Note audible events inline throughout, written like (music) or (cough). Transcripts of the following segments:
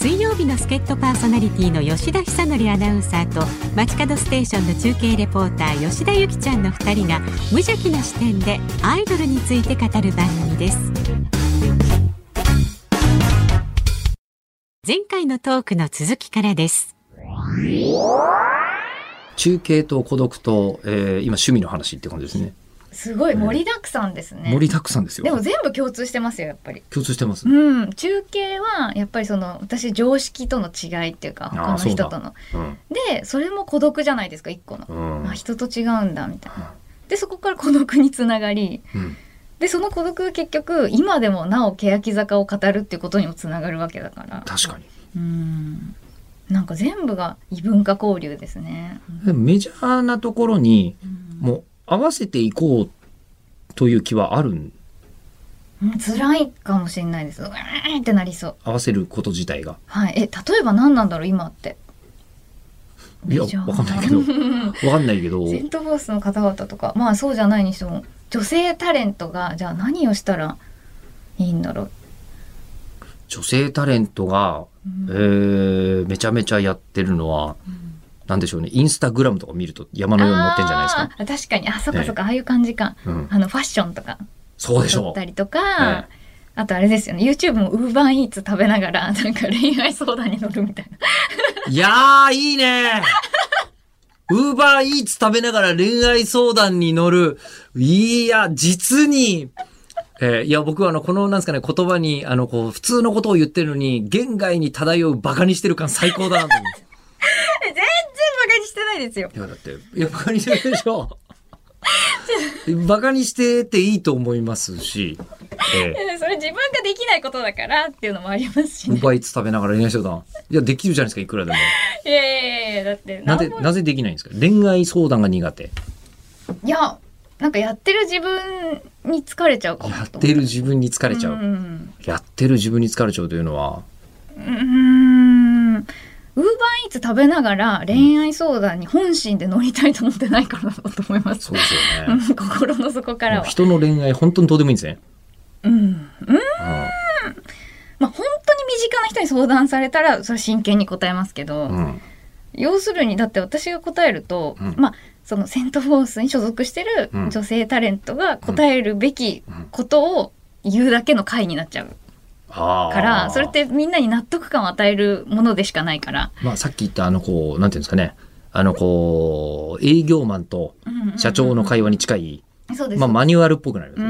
水曜日の助っ人パーソナリティの吉田久典アナウンサーと街角ステーションの中継レポーター吉田由紀ちゃんの2人が無邪気な視点でアイドルについて語る番組です前回のトークの続きからです中継と孤独と、えー、今趣味の話って感じですね。すごい盛りだくさんですね。盛りだくさんですよ。でも全部共通してますよやっぱり。共通してます。うん、中継はやっぱりその私常識との違いっていうか他の人との。うん。でそれも孤独じゃないですか一個の。うんあ人と違うんだみたいな。でそこから孤独につながりうん。でその孤独が結局今でもなお欅坂を語るっていうことにもつながるわけだから。確かに。うん。なんか全部が異文化交流ですね。メジャーなところにうんもう合わせていこうという気はあるん？うん辛いかもしれないです。うーんってなりそう。合わせること自体が。はい。え、例えば何なんだろう、今って。いや、わかんないけど。(laughs) わかんないけど。セントフォースの方々とか、まあそうじゃないにしても、女性タレントが、じゃあ何をしたらいいんだろう。女性タレントが、えー、めちゃめちゃやってるのは、なんでしょうね。インスタグラムとか見ると山のように載ってんじゃないですか？確かに、あ、そっかそっか、ああいう感じか。うん。あの、ファッションとか撮そうでしょったりとか、えあとあれですよね、YouTube もウーバーイーツ食べながら、(laughs) なんか恋愛相談に乗るみたいな。う。いやー、いいねウーバーイーツ食べながら恋愛相談に乗る。いや、実に、えーいや、僕はあの、この、なんですかね、言葉に、あの、こう、普通のことを言ってるのに、言外に漂うバカにしてる感最高だなと思って。ですよ。いや、だって、いや、バカにしてるでしょ。(laughs) バカにしてていいと思いますし、えそれ自分ができないことだからっていうのもありますしねー。バーイーツ食べながら恋愛相談。いや、できるじゃないですか、いくらでも。いやいやいやだってなぜ、なぜできないんですか？恋愛相談が苦手。いやなんかやってる自分に疲れちゃうかもやってる自分に疲れちゃう。うんやってる自分に疲れちゃうというのは、うーんウーバーイーツ食べながら恋愛相談に本心で乗りたいと思ってないからだと思います。そうですよね。うん心の底からは。人の恋愛本当にどうでもいいんですね。うん。うん。うん。まあ本当に身近な人に相談されたらそれ真剣に答えますけど、うん。要するにだって私が答えると、うん。まあそのセント・フォースに所属してるうん。女性タレントが答えるべきことを言うだけの回になっちゃうからそれってみんなに納得感を与えるものでしかないから、まあさっき言ったあのこう、なんていうんですかね。あのこう、営業マンと社長の会話に近い、まあマニュアルっぽくなりますう。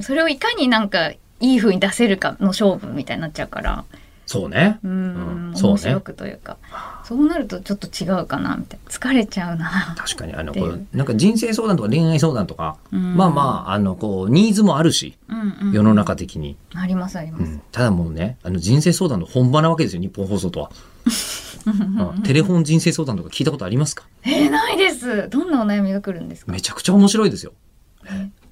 ん。それをいかになんかいい風に出せるかの勝負みたいになっちゃうからそうね。うん、うん。そうね。面白くというか。そうなるとちょっと違うかなみたいな。疲れちゃうな。確かに、あの、こう、なんか人生相談とか恋愛相談とか、うん。まあまあ、あの、こう、ニーズもあるし、世の中的に。ありますあります、うん、ただもうね、あの人生相談の本場なわけですよ、日本放送とは。(laughs) うん。テレフォン人生相談とか聞いたことありますか？えー、ないです。どんなお悩みが来るんですか？めちゃくちゃ面白いですよ。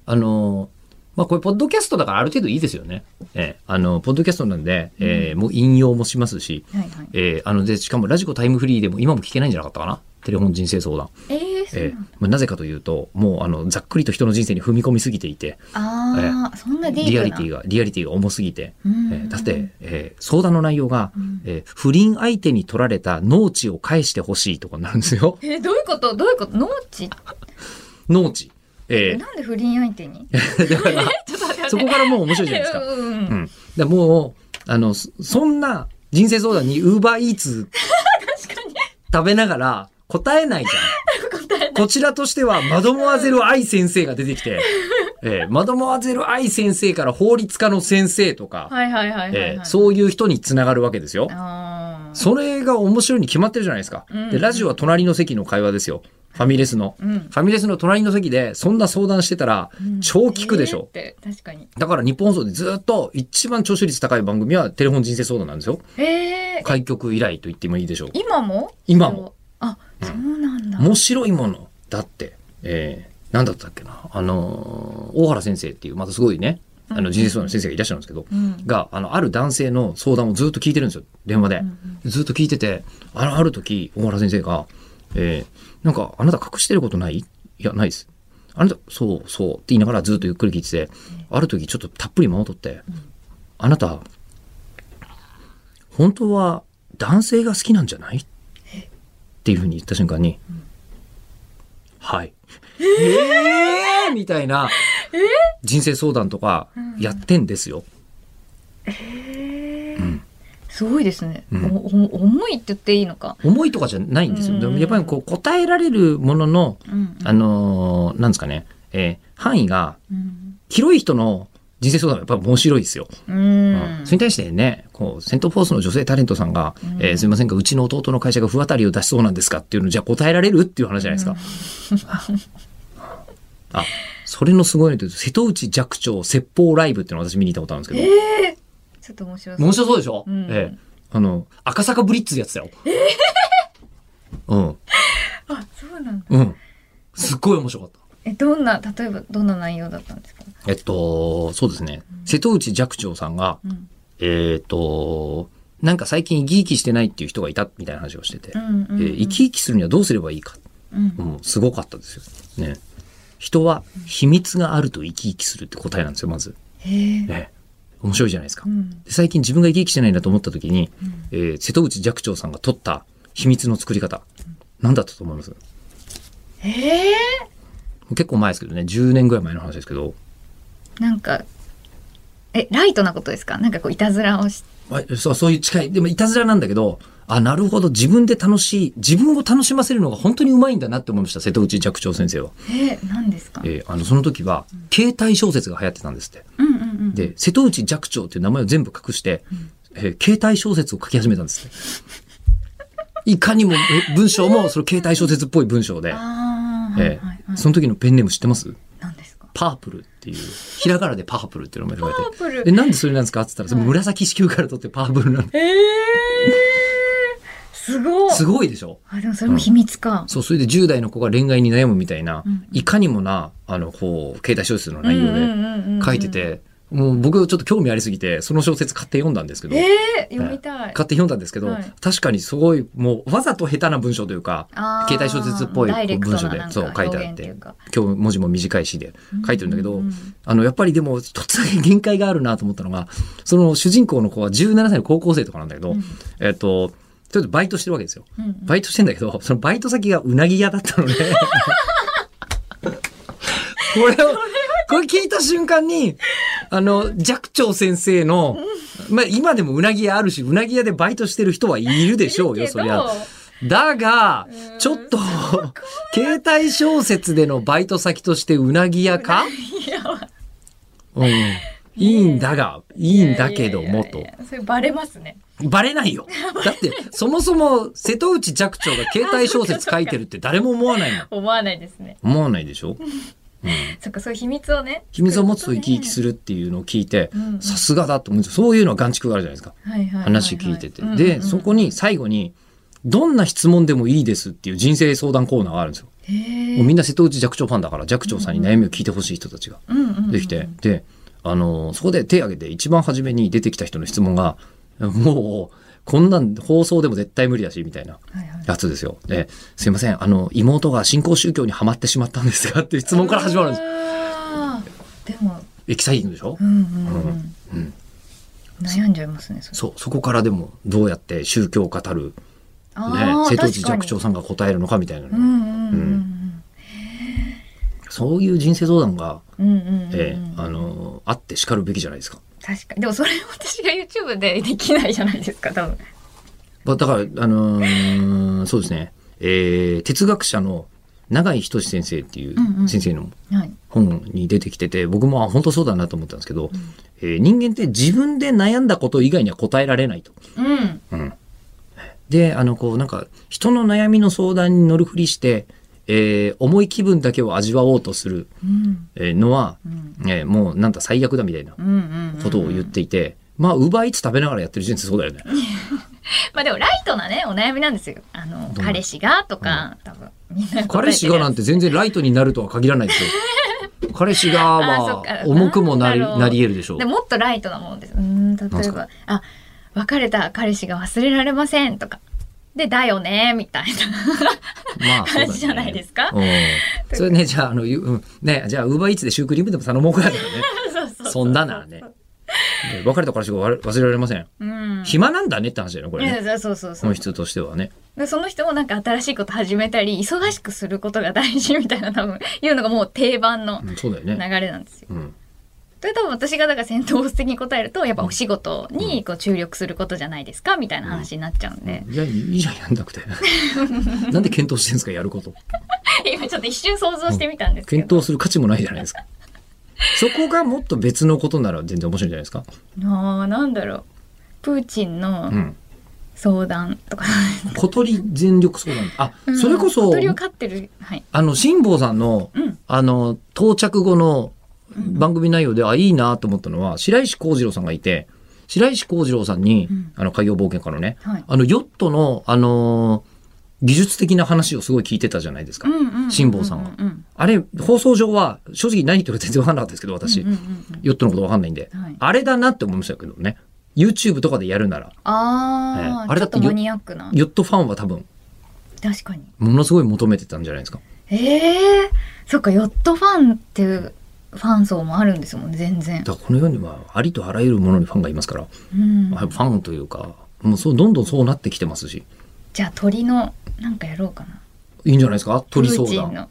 あのーまあこれ、ポッドキャストだからある程度いいですよね。ええ。あの、ポッドキャストなんで、ええもう引用もしますし、はいはい。ええ。あの、で、しかもラジコタイムフリーでも今も聞けないんじゃなかったかな？テレフォン人生相談。えー、ええ。なんだ。まあ、なぜかというと、もう、あの、ざっくりと人の人生に踏み込みすぎていて、ああ、そんなリアリティが、リアリティが重すぎて、うん。ええ。だって、ええ相談の内容が、うん。ええ不倫相手に取られた農地を返してほしいとかになるんですよ。えーどういうこと？どういうこと？農地農地。ええなんで不倫相手に？(laughs) だから、そこからもう面白いじゃないですか。うんうん。でもう、あの、そそんな人生相談にウーバーイーツ (laughs) 食べながら答えないじゃん。こちらとしては、マドモアゼル愛先生が出てきて、えーマドモアゼル愛先生から法律家の先生とか、そういう人につながるわけですよ。それが面白いに決まってるじゃないですか。うんで、ラジオは隣の席の会話ですよ。ファミレスの。うんファミレスの隣の席で、そんな相談してたら、超聞くでしょ。えーって確かにだから日本放送でずっと一番聴取率高い番組はテレフォン人生相談なんですよ。えー、開局以来と言ってもいいでしょう。今も？今もあそうなんだ、面白いものだって、えー、なんだったっけな。あのー大原先生っていう、またすごいね、あの人生相談の先生がいらっしゃるんですけど、うんが、あの、ある男性の相談をずっと聞いてるんですよ。電話で。ずっと聞いてて、あの、ある時、大原先生が、えー、なんか、あなた隠してることない？いや、ないです。あなた、そう、そう、って言いながらずっとゆっくり聞いてて、ある時ちょっとたっぷり間を取って、あなた、本当は男性が好きなんじゃない？っていうふうに言った瞬間に、はい。えー、みたいな人生相談とかやってんですよ。すごいですね、うん。重いって言っていいのか、重いとかじゃないんですよ。うん。でもやっぱりこう答えられるものの、うんあのーなんですかね、えー範囲がうん。広い人の人生相談はやっぱ面白いですよ。うん。うん。それに対してね、こう、セントフォースの女性タレントさんが、うん。えーすいませんが、うちの弟の会社が不当たりを出しそうなんですかっていうのじゃあ答えられるっていう話じゃないですか？あ、それのすごいのと瀬戸内寂聴説法ライブっていうのを私見に行ったことあるんですけど、えー、ちょっと面白そう面白そうでしょ、うんええあの、赤坂ブリッツでやってたよ。(laughs) うん。あそうなんだうん。すっごい面白かった。えどんな例えばどんな内容だったんですか、えっと、そうですね。瀬戸内寂聴さんが、うんえっと、なんか最近生き生きしてないっていう人がいたみたいな話をしてて、生き生きするにはどうすればいいか。うんもうすごかったですよ。ね。人は秘密があると生き生きするって答えなんですよ、まず。へえね。面白いじゃないですか。うん。で最近自分が生き生きしてないなと思った時に、えー瀬戸内寂聴さんが取った秘密の作り方、何だったと思います？へえ結構前ですけどね、10年ぐらい前の話ですけど、なんかえライトなことですか？なんかこういたずらをしあそう、そういう近い、でもいたずらなんだけど、あ、なるほど、自分で楽しい、自分を楽しませるのが本当にうまいんだなって思いました、瀬戸内寂聴先生は。えー、何ですか？えーあの、その時は、携帯小説が流行ってたんですって。うんうんうんで、瀬戸内寂聴っていう名前を全部隠して、えー携帯小説を書き始めたんですって。(laughs) いかにもえ文章もその携帯小説っぽい文章で、えその時のペンネーム知ってます？何ですか？パープルっていう、ひらがなでパープルっていうのが言われて。パープル。え、なんでそれなんですか？って言ったら、その紫式部から取ってパープルなんで。ええすごい。すごいでしょ？あ、でもそれも秘密か。そう、それで10代の子が恋愛に悩むみたいな、うん。いかにもな、あの、こう、携帯小説の内容でうんうんうんうん書いてて、もう僕ちょっと興味ありすぎて、その小説買って読んだんですけど、ええ読みたい。買って読んだんですけど、はい。確かにすごい、もうわざと下手な文章というか、携帯小説っぽい文章でそう書いてあって今日文字も短い詩で書いてるんだけど、うんうんうんあの、やっぱりでも、一つだけ限界があるなと思ったのが、その主人公の子は17歳の高校生とかなんだけど、うん。えっと、ちょっとバイトしてるわけですよ。うんうん。バイトしてんだけど、(laughs) そのバイト先がうなぎ屋だったので、(laughs) これを、これ聞いた瞬間に、あの、寂聴先生の、まあ今でもうなぎ屋あるし、うなぎ屋でバイトしてる人はいるでしょうよ、そりゃ。だがうん、ちょっと、携帯小説でのバイト先としてうなぎ屋か？うん。いいんだが、いいんだけどもとそれバレますね。バレないよ。(laughs) だって、そもそも瀬戸内寂聴が携帯小説書いてるって誰も思わないの。(laughs) 思わないですね。思わないでしょ？(laughs) そっか、そういう秘密をね。秘密を持つと生き生きするっていうのを聞いてうんうん、さすがだと思うんですよそういうのは眼蓄があるじゃないですか。はいはいはいはい話聞いてて。うんうんうんで、そこに最後に、どんな質問でもいいですっていう人生相談コーナーがあるんですよ。もうみんな瀬戸内寂聴ファンだから、寂聴さんに悩みを聞いてほしい人たちがうんうんうんできて、で、あの、そこで手を挙げて一番初めに出てきた人の質問が、もう、こんなん放送でも絶対無理だし、みたいなはいはい。やつですよ。で、すいません、あの、妹が新興宗教にはまってしまったんですがっていう質問から始まるんです。でも、エキサイティングでしょ？うんうんうん。うん。悩んじゃいますね。それ。そう、そこからでもどうやって宗教を語る、ね瀬戸内寂聴さんが答えるのかみたいなうんうんそういう人生相談が、うんうんうんうん。ええあの、あって叱るべきじゃないですか。確かに。でもそれ私が YouTube でできないじゃないですか多分。まあだから、あのーそうですね、えー哲学者の永井仁先生っていうんううん。先生のはい。本に出てきてて、僕もあ本当そうだなと思ったんですけど、えー人間って自分で悩んだこと以外には答えられないと。うん。うん。で、あの、こう、なんか、人の悩みの相談に乗るふりして、えー重い気分だけを味わおうとする、うん。えーのは、うん。えーもうなんだ最悪だみたいなうんうんうんことを言っていて、まあ、ウーバーイーツ食べながらやってる人生そうだよね。(laughs) まあでもライトなねお悩みなんですよ。あの彼氏がとか、多分みんな彼氏がなんて全然ライトになるとは限らないですよ。(laughs) 彼氏がは重くもなりなり得るでしょう。で。もっとライトなものです。うん例えばあ別れた彼氏が忘れられませんとかでだよねみたいなまあ、感じじゃないですか？うん。それね、じゃあ、あの、ゆうん、ね、じゃあ、ウーバーイーツでシュークリームでも頼もうかやからね。(laughs) そうそうそんなならね。で別れた彼氏が忘れ忘れられません。うん。暇なんだねって話だよね、これね。いやそうそうそう。本質としてはね。でその人もなんか新しいこと始めたり忙しくすることが大事みたいな多分いうのがもう定番のうん、そうだよ流ね。れなんですよ。うん。で多分私がだから戦闘的に答えるとやっぱお仕事にこう注力することじゃないですかみたいな話になっちゃうんで、いや、いいじゃん、やんなくて。(laughs) なんで検討してんですか、やること。(laughs) 今ちょっと一瞬想像してみたんですけ検ど、討する価値もないじゃないですか。(laughs) そこがもっと別のことなら全然面白いんじゃないですか。あーなんだろうプーチンのうん。相談とか、小鳥全力相談。あ、うんそれこそ小、鳥を飼ってるはいあの、辛坊さんの、うんあの、到着後の番組内容で、あ、いいなと思ったのは、白石幸次郎さんがいて、白石幸次郎さんに、うん。あの、海洋冒険家のね、はい。あの、ヨットの、あのー技術的な話をすごい聞いてたじゃないですか。辛坊さんは。うんあれ、放送上は、正直何言ってるか全然わかんなかったですけど、私、ヨットのことわかんないんで、はい。あれだなって思いましたけどね。YouTube とかでやるなら、ああれだってヨットファンは多分、確かに。ものすごい求めてたんじゃないですか。ええそっかヨットファンっていうファン層もあるんですもんね全然。だこの世にはありとあらゆるものにファンがいますから、うん。ファンというか、もうそう、どんどんそうなってきてますし、じゃあ鳥のなんかやろうかな。いいんじゃないですか？鳥相談。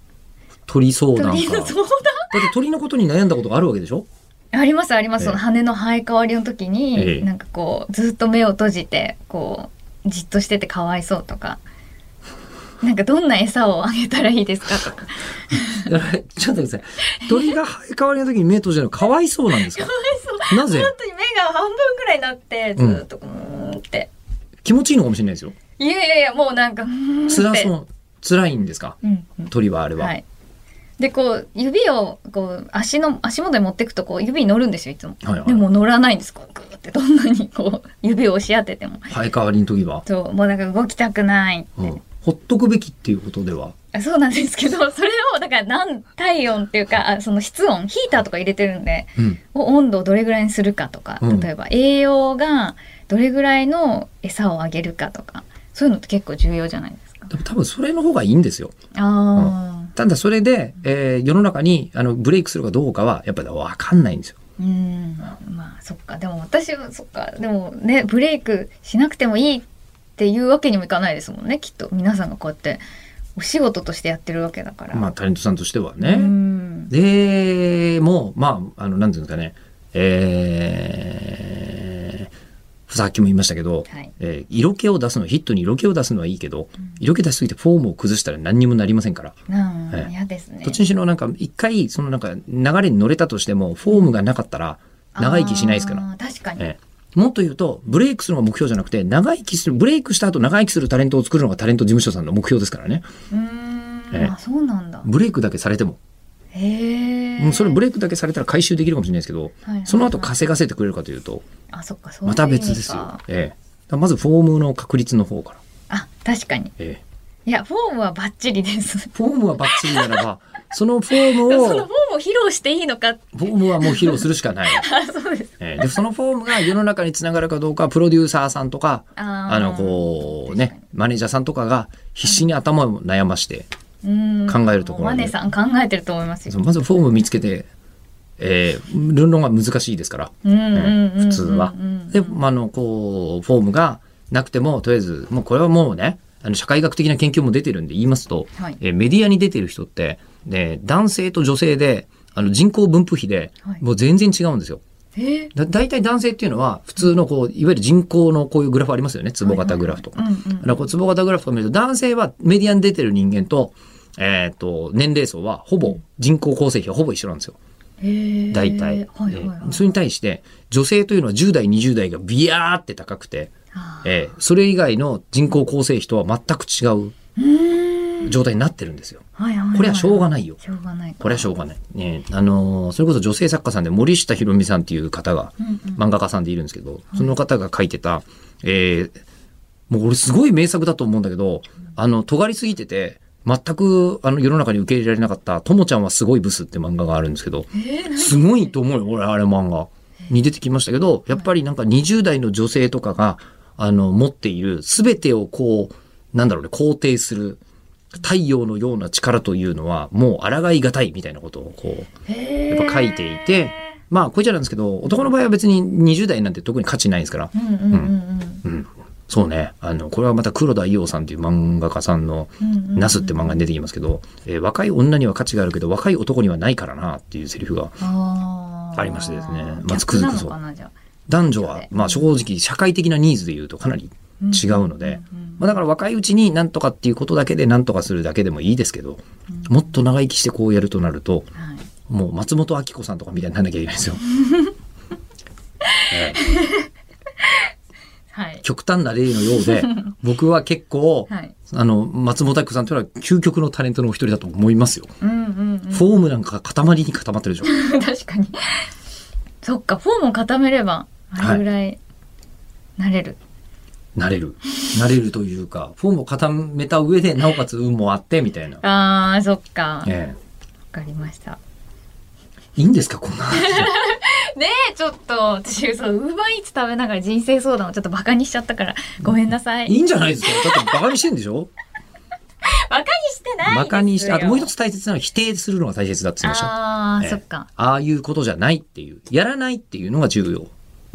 鳥相談か。鳥のだって相談鳥のことに悩んだことがあるわけでしょ？ありますあります、ええ。その羽の生え変わりの時に、ええ。なんかこうずっと目を閉じてこうじっとしててかわいそうとかなんかどんな餌をあげたらいいですか？(laughs) とかちょっと待ってください。鳥が生え変わりの時に目閉じるのかわいそうなんですか？なぜ？本当に目が半分くらいになってずっとこううーんって、気持ちいいのかもしれないですよ。いやいやいやもうなんか辛そう。辛いんですか？うんうん鳥はあれは。はい。でこう指をこう足の足元に持っていくとこう指に乗るんですよいつも。はいはいでも乗らないんですこうグーってどんなにこう指を押し当てても。生え変わりの時は。そうもうなんか動きたくないって。うん。ほっとくべきっていうことでは？あそうなんですけど (laughs) それをだから何体温っていうかあその室温ヒーターとか入れてるんでうん。温度をどれぐらいにするかとかうん例えば栄養がどれぐらいの餌をあげるかとかそういうのって結構重要じゃないですか。多分それの方がいいんですよ。ああ、ただそれで、えー世の中にあのブレイクするかどうかはやっぱり分かんないんですよ。うんまあそっかでも私はそっかでもねブレイクしなくてもいいっていうわけにもいかないですもんねきっと皆さんがこうやってお仕事としてやってるわけだから。まあタレントさんとしてはうね。んでもまああのなんていうんですかね。えーさっきも言いましたけど、はいえー色気を出すのヒットに色気を出すのはいいけど、色気出しすぎてフォームを崩したら何にもなりませんから。なあええ嫌ですねどっちにしろなんか一回そのなんか流れに乗れたとしてもフォームがなかったら長生きしないですから。確かに、ええもっと言うと、ブレイクするのが目標じゃなくて、長生きする、ブレイクした後長生きするタレントを作るのがタレント事務所さんの目標ですからね。うーん、えそうなんだ。ブレイクだけされても。へえもうそれブレイクだけされたら回収できるかもしれないですけど、はいはいはい。その後稼がせてくれるかというと、あそっかそうまた別ですよ。ええ。まずフォームの確率の方から。あ確かに。ええ。いやフォームはバッチリです。フォームはバッチリならば、(laughs) そのフォームを、(laughs) そのフォームを披露していいのかフォームはもう披露するしかない。(laughs) あそうです。ええで、そのフォームが世の中につながるかどうかは、プロデューサーさんとか、あの、こうね、マネージャーさんとかが必死に頭を悩まして、うん。考えるところでマネさん考えてると思いますよ。まずフォーム見つけて、えー、論論が難しいですから、普通は。で、まああの、こう、フォームがなくても、とりあえず、もうこれはもうね、あの社会学的な研究も出てるんで言いますと、はい。えーメディアに出てる人って、ね、男性と女性で、あの人口分布比ではい。もう全然違うんですよ。えー？だ大体男性っていうのは普通のこういわゆる人口のこういうグラフありますよね。ツボ型グラフとか。はいはいはい。うんうん。型グラフとか見ると男性はメディアに出てる人間と,、えー、と年齢層はほぼ人口構成比はほぼ一緒なんですよ。大体。はいはいはいえーそれに対して女性というのは10代20代がビヤーって高くて、えーそれ以外の人口構成比とは全く違う状態になってるんですよ。はいはいはいこれはしょうがないよ。しょうがないかこれはしょうがない。ね、あのーそれこそ女性作家さんで森下博美さんっていう方が、うんうん漫画家さんでいるんですけど、その方が書いてた、えーもう俺すごい名作だと思うんだけど、あの、尖りすぎてて、全くあの世の中に受け入れられなかった、ともちゃんはすごいブスって漫画があるんですけど、すごいと思うよ、俺、あれ漫画。に出てきましたけど、やっぱりなんか20代の女性とかが、あの、持っている全てをこう、なんだろうね、肯定する、太陽のような力というのは、もう抗いがたいみたいなことをこう、やっぱ書いていて、まあこいつらなんですけど男の場合は別に20代なんて特に価値ないですから、うんうんうんうん、そうね。あのこれはまた黒田伊代さんという漫画家さんのうん「ナス」って漫画に出てきますけど、えー若い女には価値があるけど若い男にはないからなっていうセリフがありましてですね。ま逆ずくづくそう男女はまあ正直社会的なニーズでいうとかなり違うので、まあ、だから若いうちになんとかっていうことだけでなんとかするだけでもいいですけど、もっと長生きしてこうやるとなるとはい。もう松本明子さんとかみたいになんなきゃいけないですよ。(laughs) ええ。はい。極端な例のようで (laughs) 僕は結構、はい。あの松本明子さんというのは究極のタレントのお一人だと思いますよ。うんうんうん。フォームなんか塊に固まってるでしょ。(laughs) 確かに。そっかフォームを固めればあれぐらいなれる、なれる。なれるというか、フォームを固めた上で、なおかつ運もあって、みたいな。あーそっかわえかりましたえいいんですか、こんな話で。(laughs) ねえちょっと私そうウーバーイーツ食べながら人生相談をちょっとバカにしちゃったからごめんなさいいいんじゃないですか。だってバカにしてんでしょ？(laughs) バカにしてないバカにして、あともう一つ大切なのは否定するのが大切だって言ってました。あー、ええそっかああいうことじゃないっていう。やらないっていうのが重要。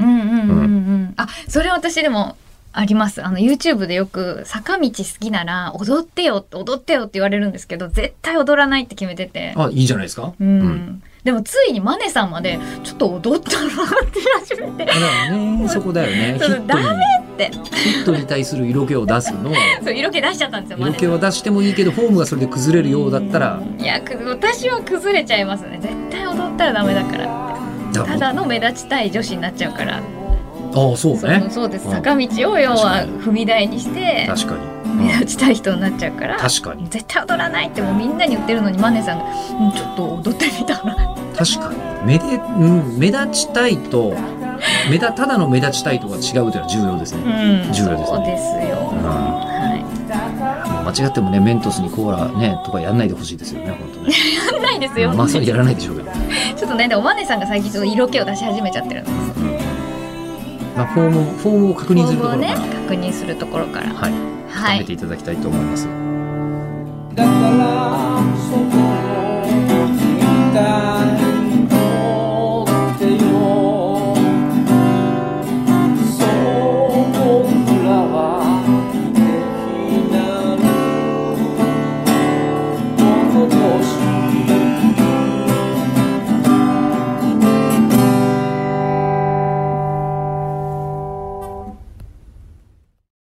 うんうんうんうんうん。あそれ私でもあります。あの YouTube でよく坂道好きなら踊ってよ踊ってよって言われるんですけど絶対踊らないって決めてて。あ、いいじゃないですか。うん、でもついにマネさんまでちょっと踊ったらって始めて。だからね、そこだよね。(laughs) ダって。ヒットに対する色気を出すの。(laughs) そう色気出しちゃったんですよ色気を出してもいいけど、フォームがそれで崩れるようだったら、いやく私は崩れちゃいますね。絶対踊ったらダメだから。だただの目立ちたい女子になっちゃうからああ、そうね。そうですうん坂道を要は踏み台にして確かに。目立ちたい人になっちゃうから確かに。絶対踊らないってもうみんなに言ってるのにマネさんが「うんちょっと踊ってみたら」確かに。目で、うん、目立ちたいと、目立、ただの目立ちたいとは違うというのは重要ですね。うん重要ですねそうですよ、うんは間違ってもねメントスにコーラねとかやんないでほしいですよね本当ね。やんないですよ、まあそうやらないでしょうけど。ちょっとねでおまねさんが最近ちょっと色気を出し始めちゃってるんです、うん。まあ、フォームフォームを確認するところから、ね、確認するところから。はい。深めていただきたいと思います、はい、だからそこを聞いた